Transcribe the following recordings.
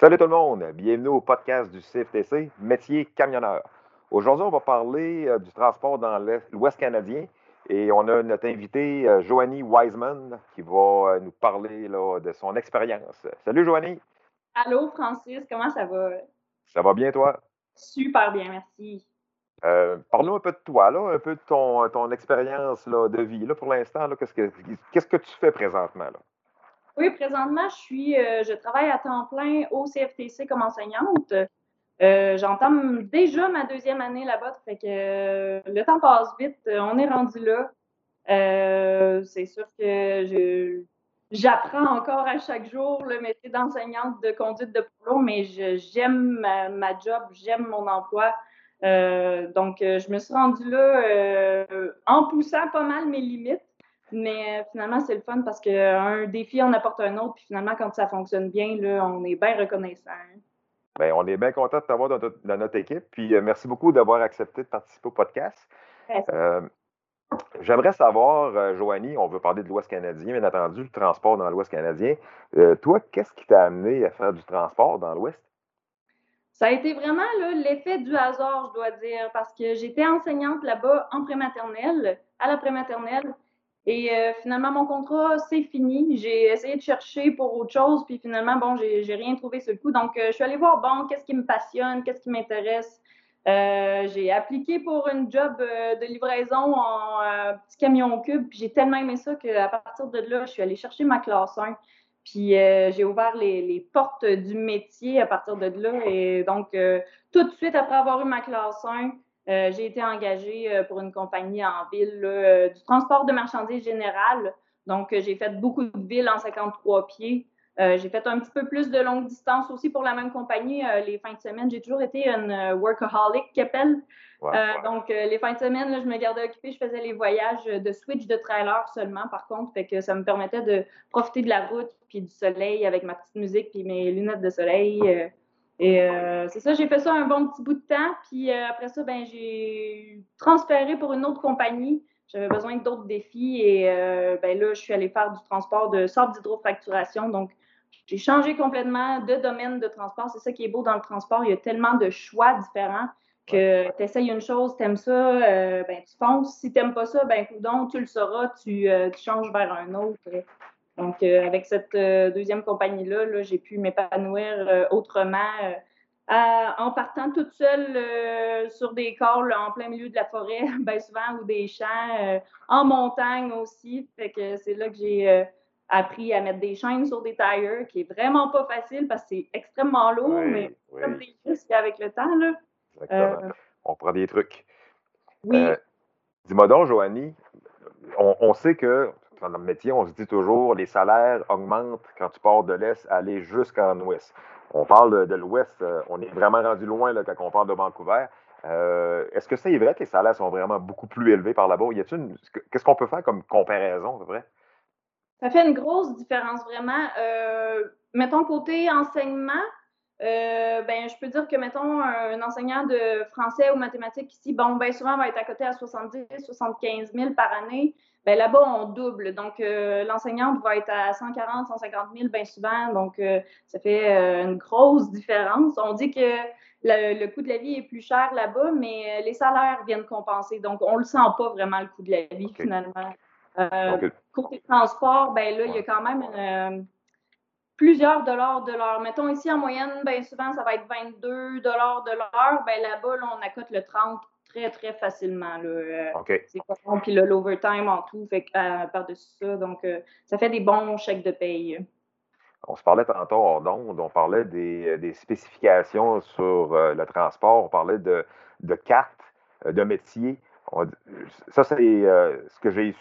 Salut tout le monde, bienvenue au podcast du CFTC, métier camionneur. Aujourd'hui, on va parler euh, du transport dans l'Ouest canadien et on a notre invité euh, Joanie Wiseman qui va euh, nous parler de son expérience. Salut Joanie. Allô Francis, comment ça va? Ça va bien toi? Super bien, merci. Parle-nous un peu de toi, un peu de ton, expérience de vie. Là, pour l'instant, qu'est-ce que, qu'est-ce que tu fais présentement? Là? Oui, présentement, je suis, euh, je travaille à temps plein au CFTC comme enseignante. Euh, j'entame déjà ma deuxième année là-bas, fait que euh, le temps passe vite. On est rendu là. c'est sûr que j'apprends encore à chaque jour le métier d'enseignante de conduite de polo, mais j'aime ma, ma, job, j'aime mon emploi. donc, je me suis rendue là en poussant pas mal mes limites. Mais euh, finalement, c'est le fun parce qu'un défi en apporte un autre. Puis finalement, quand ça fonctionne bien, là, on est bien reconnaissant. Bien, on est bien content de t'avoir dans, notre équipe. Puis euh, merci beaucoup d'avoir accepté de participer au podcast. Euh, j'aimerais savoir, Joanie, on veut parler de l'Ouest canadien, bien entendu, le transport dans l'Ouest canadien. toi, qu'est-ce qui t'a amené à faire du transport dans l'Ouest? Ça a été vraiment l'effet du hasard, je dois dire, parce que j'étais enseignante là-bas en prématernelle, à la prématernelle. Et euh, finalement, mon contrat, c'est fini. J'ai essayé de chercher pour autre chose, puis finalement, bon, j'ai rien trouvé sur le coup. Donc, euh, je suis allée voir, bon, qu'est-ce qui me passionne, qu'est-ce qui m'intéresse? Euh, j'ai appliqué pour une job de livraison en petit camion cube, puis j'ai tellement aimé ça qu'à partir de là, je suis allée chercher ma classe 1. Puis j'ai ouvert les, les, portes du métier à partir de là. Et donc, tout de suite après avoir eu ma classe 1, euh, j'ai été engagée euh, pour une compagnie en ville euh, du transport de marchandises général. Donc, j'ai fait beaucoup de villes en 53 pieds. j'ai fait un petit peu plus de longue distance aussi pour la même compagnie les fins de semaine. J'ai toujours été une workaholic, qu'appelle. Donc, les fins de semaine, je me gardais occupée. Je faisais les voyages de switch de trailer seulement, par contre. Fait que ça me permettait de profiter de la route puis du soleil avec ma petite musique puis mes lunettes de soleil. Et euh, c'est ça, j'ai fait ça un bon petit bout de temps. Puis euh, après ça, ben, j'ai transféré pour une autre compagnie. J'avais besoin d'autres défis. Et euh, ben, là, je suis allée faire du transport de sorte d'hydrofracturation. Donc, j'ai changé complètement de domaine de transport. C'est ça qui est beau dans le transport. Il y a tellement de choix différents que tu essayes une chose, tu aimes ça, ben, tu fonces. Si tu n'aimes pas ça, ben, donc, tu le sauras, tu, tu changes vers un autre. Donc, euh, avec cette euh, deuxième compagnie-là, j'ai pu m'épanouir euh, autrement en partant toute seule sur des cols en plein milieu de la forêt, bien souvent, ou des champs, en montagne aussi. Fait que c'est là que j'ai appris à mettre des chaînes sur des tires, qui est vraiment pas facile parce que c'est extrêmement lourd, mais comme des risques avec le temps. Là. Exactement. on prend des trucs. Oui. Dis-moi donc, Joanie, on, sait que dans notre métier, on se dit toujours les salaires augmentent quand tu pars de l'Est, aller jusqu'en Ouest. On parle de, l'Ouest, euh, on est vraiment rendu loin là, quand on parle de Vancouver. Euh, est-ce que c'est vrai que les salaires sont vraiment beaucoup plus élevés par là-bas? Qu'est-ce qu'on peut faire comme comparaison, c'est vrai? Ça fait une grosse différence, vraiment. Euh, mettons côté enseignement, ben, je peux dire que, mettons, un enseignant de français ou mathématiques ici, bon, ben, souvent, va être à côté à 70 75 000 par année. Ben là-bas, on double. Donc, euh, l'enseignante va être à 140, 150 000 bien souvent. Donc, euh, ça fait euh, une grosse différence. On dit que le, coût de la vie est plus cher là-bas, mais les salaires viennent compenser. Donc, on ne le sent pas vraiment, le coût de la vie, finalement. Côté transport, ben là, il y a quand même plusieurs dollars de l'heure. Mettons ici, en moyenne, bien souvent, ça va être 22 dollars de l'heure. Ben là-bas, on accote le 30 très, très facilement. Là. Euh, c'est pas bon. Puis l'overtime en tout, fait euh, par-dessus ça. Donc, euh, ça fait des bons chèques de paye. On se parlait tantôt hors d'onde, on parlait des, spécifications sur le transport, on parlait de, de cartes de métier. ça, c'est ce que j'ai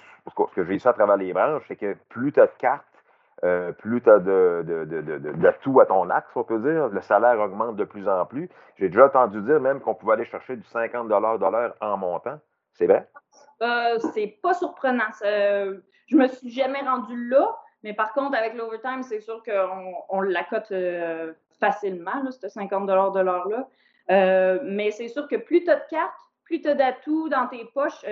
ce que j'ai su à travers les branches, c'est que plus tu as de cartes, euh, plus tu as de, de, à ton axe, on peut dire. Le salaire augmente de plus en plus. J'ai déjà entendu dire même qu'on pouvait aller chercher du 50 de l'heure en montant. C'est vrai? Euh, c'est pas surprenant. je me suis jamais rendu là, mais par contre, avec l'overtime, c'est sûr qu'on on l'accote euh, facilement, là, ce 50 de l'heure-là. Mais c'est sûr que plus tu as de cartes, plus tu as d'atouts dans tes poches,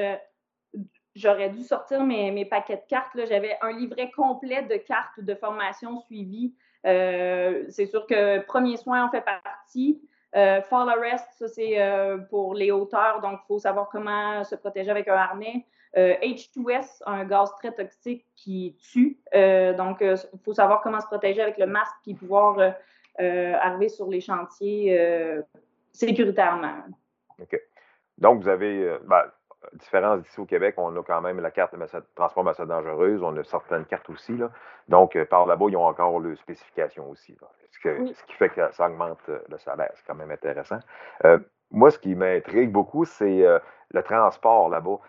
j'aurais dû sortir mes, paquets de cartes. J'avais un livret complet de cartes de formation suivies c'est sûr que premier soin en fait partie. fall arrest, ça c'est pour les hauteurs, donc il faut savoir comment se protéger avec un harnais. H2S, un gaz très toxique qui tue. donc, il faut savoir comment se protéger avec le masque et pouvoir arriver sur les chantiers sécuritairement. OK. Donc, vous avez, ben, différence d'ici au Québec, on a quand même la carte de transformation dangereuse, on a certaines cartes aussi. Là. Donc, euh, par là-bas, ils ont encore le spécification aussi. Ce, qui fait que ça augmente euh, le salaire. C'est quand même intéressant. Euh, moi, ce qui m'intrigue beaucoup, c'est le transport là-bas.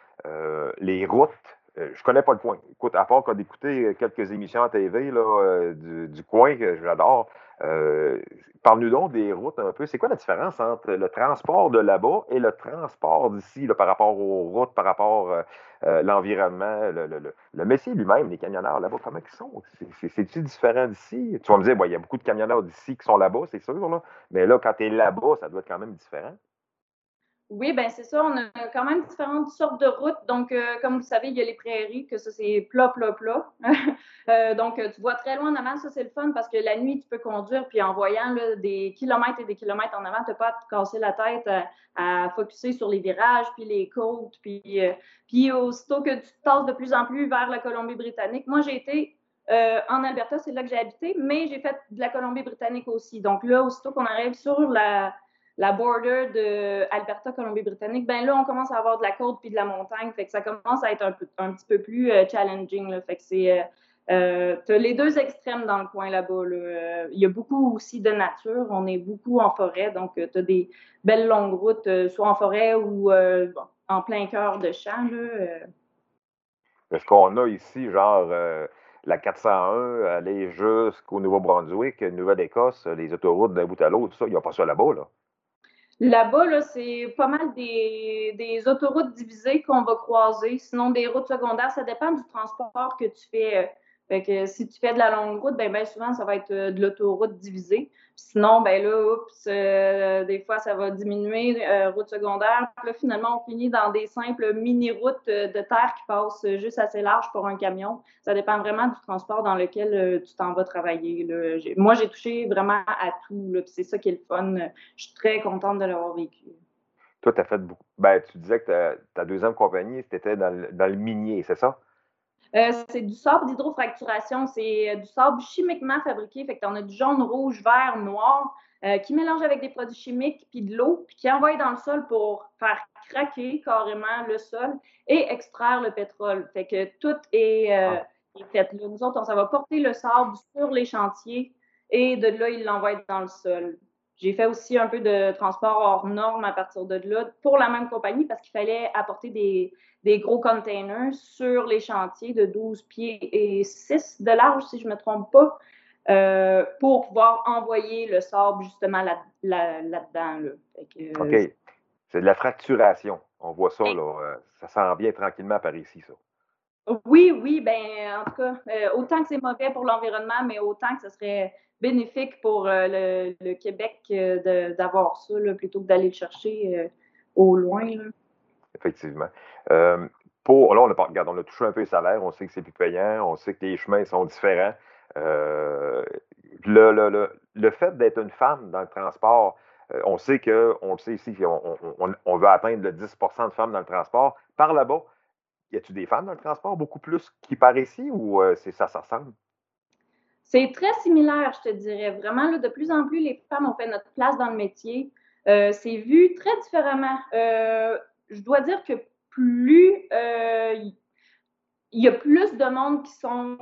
les routes, je connais pas le coin. Écoute, à part d'écouter quelques émissions à TV là, du, du, coin que j'adore, euh, parle-nous donc des routes un peu. C'est quoi la différence entre le transport de là-bas et le transport d'ici par rapport aux routes, par rapport à euh, euh, l'environnement, le, métier lui-même, les camionneurs là-bas, comment ils sont? C'est-tu différent d'ici? Tu vas me dire, il y a beaucoup de camionneurs d'ici qui sont là-bas, c'est sûr, là. mais là, quand tu es là-bas, ça doit être quand même différent. Oui, ben c'est ça. On a quand même différentes sortes de routes. Donc, euh, comme vous savez, il y a les prairies, que ça, c'est plat, plat, plat. Euh, donc, tu vois très loin en avant, ça, c'est le fun parce que la nuit, tu peux conduire, puis en voyant des kilomètres et des kilomètres en avant, tu n'as pas à te casser la tête à, focuser sur les virages, puis les côtes, puis, euh, puis aussitôt que tu tasses de plus en plus vers la Colombie-Britannique. Moi, j'ai été en Alberta, c'est là que j'ai habité, mais j'ai fait de la Colombie-Britannique aussi. Donc là, aussitôt qu'on arrive sur la la border de Alberta, Colombie-Britannique, ben là, on commence à avoir de la côte puis de la montagne. Fait que ça commence à être un, petit peu plus euh, challenging. Là. Fait que c'est. Euh, euh les deux extrêmes dans le coin là-bas. Il y a beaucoup aussi de nature. On est beaucoup en forêt. Donc, tu as des belles longues routes, soit en forêt ou en plein cœur de champ. Est-ce qu'on a ici, genre, la 401, aller jusqu'au Nouveau-Brunswick, Nouvelle-Écosse, les autoroutes d'un bout à l'autre, ça, il n'y a pas ça là-bas, là? Là-bas, là, c'est pas mal des, des autoroutes divisées qu'on va croiser. Sinon, des routes secondaires, ça dépend du transport que tu fais. Fait que si tu fais de la longue route, ben, ben souvent, ça va être euh, de l'autoroute divisée. sinon, ben là, oups, euh, des fois, ça va diminuer, euh, route secondaire. Puis là, finalement, on finit dans des simples mini-routes de terre qui passent juste assez large pour un camion. Ça dépend vraiment du transport dans lequel tu t'en vas travailler. Moi, j'ai touché vraiment à tout. Puis c'est ça qui est le fun. Je suis très contente de l'avoir vécu. Toi, tu as fait beaucoup. Ben, tu disais que ta, deuxième compagnie, c'était dans, dans le minier, c'est ça? Euh, c'est du sable d'hydrofracturation. C'est euh, du sable chimiquement fabriqué. Fait que tu en as du jaune, rouge, vert, noir, euh, qui mélange avec des produits chimiques puis de l'eau, puis qui envoie dans le sol pour faire craquer carrément le sol et extraire le pétrole. Fait que tout est, ah. fait. nous autres, on, ça va porter le sable sur les chantiers et de là, il l'envoie dans le sol. J'ai fait aussi un peu de transport hors norme à partir de là pour la même compagnie parce qu'il fallait apporter des, des, gros containers sur les chantiers de 12 pieds et 6 de large, si je ne me trompe pas, euh, pour pouvoir envoyer le sable justement là-dedans. Là, OK. C'est de la fracturation. On voit ça, là. Euh, ça s'en vient tranquillement par ici, ça. Oui, oui, ben en tout cas, euh, autant que c'est mauvais pour l'environnement, mais autant que ce serait bénéfique pour euh, le, Québec euh, d'avoir ça plutôt que d'aller le chercher au loin. Effectivement. pour, là, on a, regarde, on touché un peu les salaires, on sait que c'est plus payant, on sait que les chemins sont différents. Le, le, fait d'être une femme dans le transport, on sait que, on le sait ici, on, on, veut atteindre le 10% de femmes dans le transport. Par là-bas, y a-t-il des femmes dans le transport beaucoup plus qui par ici ou c'est ça, ça ressemble? C'est très similaire, je te dirais. Vraiment, là, de plus en plus, les femmes ont fait notre place dans le métier. Euh, c'est vu très différemment. Euh, je dois dire que plus euh, il y a plus de monde qui sont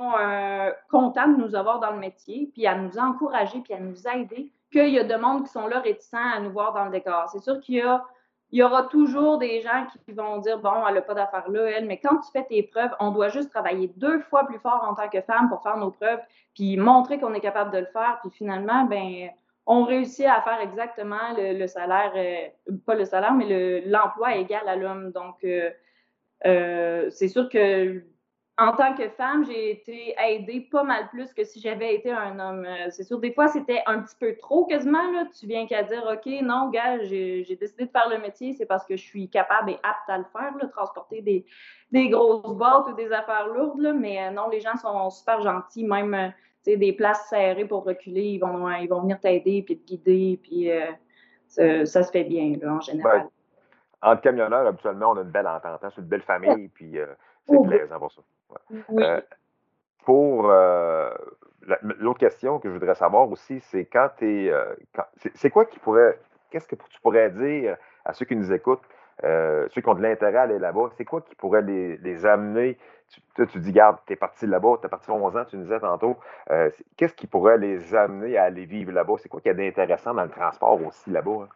contents de nous avoir dans le métier, puis à nous encourager, puis à nous aider, qu'il y a de monde qui sont là réticents à nous voir dans le décor. C'est sûr qu'il y a il y aura toujours des gens qui vont dire bon, elle n'a pas d'affaires là, elle, mais quand tu fais tes preuves, on doit juste travailler deux fois plus fort en tant que femme pour faire nos preuves, puis montrer qu'on est capable de le faire, puis finalement, ben on réussit à faire exactement le, salaire, euh, pas le salaire, mais l'emploi égal à l'homme. Donc, euh, euh, c'est sûr que en tant que femme, j'ai été aidée pas mal plus que si j'avais été un homme. Euh, c'est sûr, des fois, c'était un petit peu trop quasiment. Là. Tu viens qu'à dire, OK, non, gars, j'ai décidé de faire le métier, c'est parce que je suis capable et apte à le faire, là, transporter des, des grosses boîtes ou des affaires lourdes. Là. Mais euh, non, les gens sont super gentils. Même, euh, des places serrées pour reculer, ils vont, ils vont venir t'aider, puis te guider, puis ça, se fait bien, en général. Ben, entre camionneurs, habituellement, on a une belle entente. Hein, c'est une belle famille, puis c'est plaisant pour ça. Oui. pour l'autre question que je voudrais savoir aussi, c'est quand tu es. c'est quoi qui pourrait. Qu'est-ce que tu pourrais dire à ceux qui nous écoutent, ceux qui ont de l'intérêt à aller là-bas? C'est quoi qui pourrait les, amener? Tu, tu dis, garde, tu es parti là-bas, tu es parti 11 ans, tu nous disais tantôt. Qu'est-ce qui pourrait les amener à aller vivre là-bas? C'est quoi qu'il y a d'intéressant dans le transport aussi là-bas? Hein?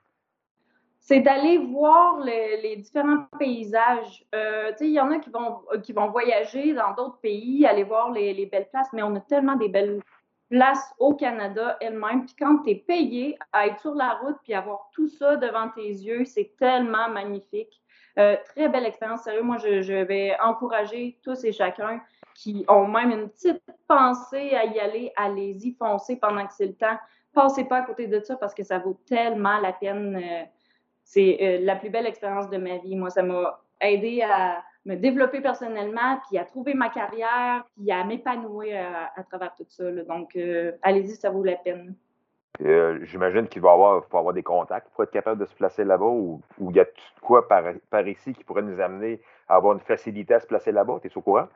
C'est d'aller voir les différents paysages. Euh, il y en a qui vont, qui vont voyager dans d'autres pays, aller voir les, belles places, mais on a tellement des belles places au Canada elle-même. Puis quand tu es payé à être sur la route puis avoir tout ça devant tes yeux, c'est tellement magnifique. Euh, très belle expérience, sérieux. Moi, je, je, vais encourager tous et chacun qui ont même une petite pensée à y aller, allez-y, foncez pendant que c'est le temps. Passez pas à côté de ça parce que ça vaut tellement la peine. Euh, c'est euh, la plus belle expérience de ma vie. Moi, ça m'a aidé à me développer personnellement, puis à trouver ma carrière, puis à m'épanouir à, travers tout ça. Donc, euh, allez-y, ça vaut la peine. Euh, j'imagine qu'il va avoir, faut avoir des contacts pour être capable de se placer là-bas ou il y a quoi par, par, ici qui pourrait nous amener à avoir une facilité à se placer là-bas? Tu es au courant?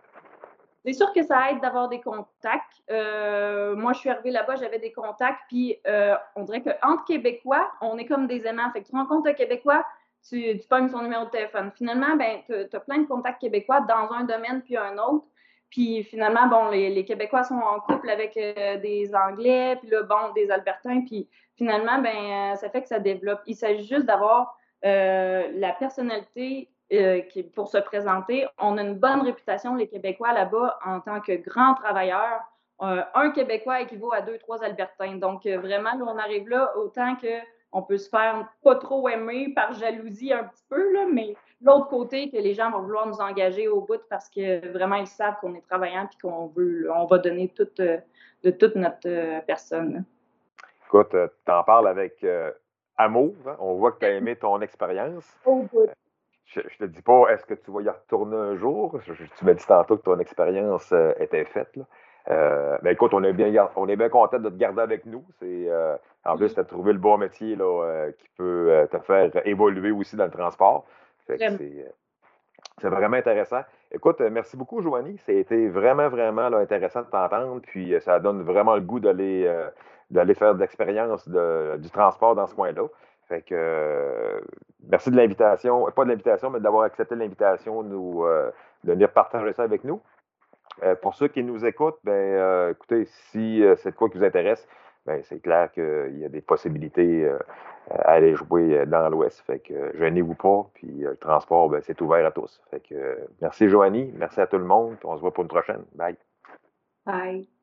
C'est sûr que ça aide d'avoir des contacts. Euh, moi, je suis arrivée là-bas, j'avais des contacts, puis euh, on dirait qu'entre Québécois, on est comme des aimants. Fait que tu rencontres un Québécois, tu, tu pognes son numéro de téléphone. Finalement, ben, tu as plein de contacts québécois dans un domaine puis un autre. Puis finalement, bon, les, Québécois sont en couple avec euh, des Anglais, puis là, bon, des Albertains, puis finalement, ben, ça fait que ça développe. Il s'agit juste d'avoir la personnalité euh, pour se présenter. On a une bonne réputation, les Québécois, là-bas, en tant que grands travailleurs. Euh, un Québécois équivaut à deux, trois Albertains. Donc, euh, vraiment, on arrive là, autant qu'on peut se faire pas trop aimer par jalousie un petit peu, là, mais l'autre côté, que les gens vont vouloir nous engager au bout parce que vraiment, ils savent qu'on est travaillant et qu'on veut, on va donner toute, de toute notre personne. Écoute, tu en parles avec amour. Hein? On voit que tu as aimé ton expérience. Au bout je, ne te dis pas, est-ce que tu vas y retourner un jour? tu m'as dit tantôt que ton expérience euh, était faite. Là. Euh, mais écoute, on est bien, on est bien content de te garder avec nous. C'est, euh, en plus, tu as trouvé le bon métier là, qui peut te faire évoluer aussi dans le transport. c'est, vraiment intéressant. Écoute, merci beaucoup, Joanie. été vraiment, vraiment intéressant de t'entendre. Puis ça donne vraiment le goût d'aller, d'aller faire de l'expérience du transport dans ce coin-là. Fait que euh, merci de l'invitation, pas de l'invitation, mais d'avoir accepté l'invitation nous, euh, de venir partager ça avec nous. Euh, pour ceux qui nous écoutent, ben, écoutez, si c'est de quoi qui vous intéresse, ben, c'est clair qu'il y a des possibilités à aller jouer dans l'Ouest. Fait que gênez-vous pas, puis le transport, ben, c'est ouvert à tous. Fait que merci Joanie, merci à tout le monde, on se voit pour une prochaine. Bye. Bye.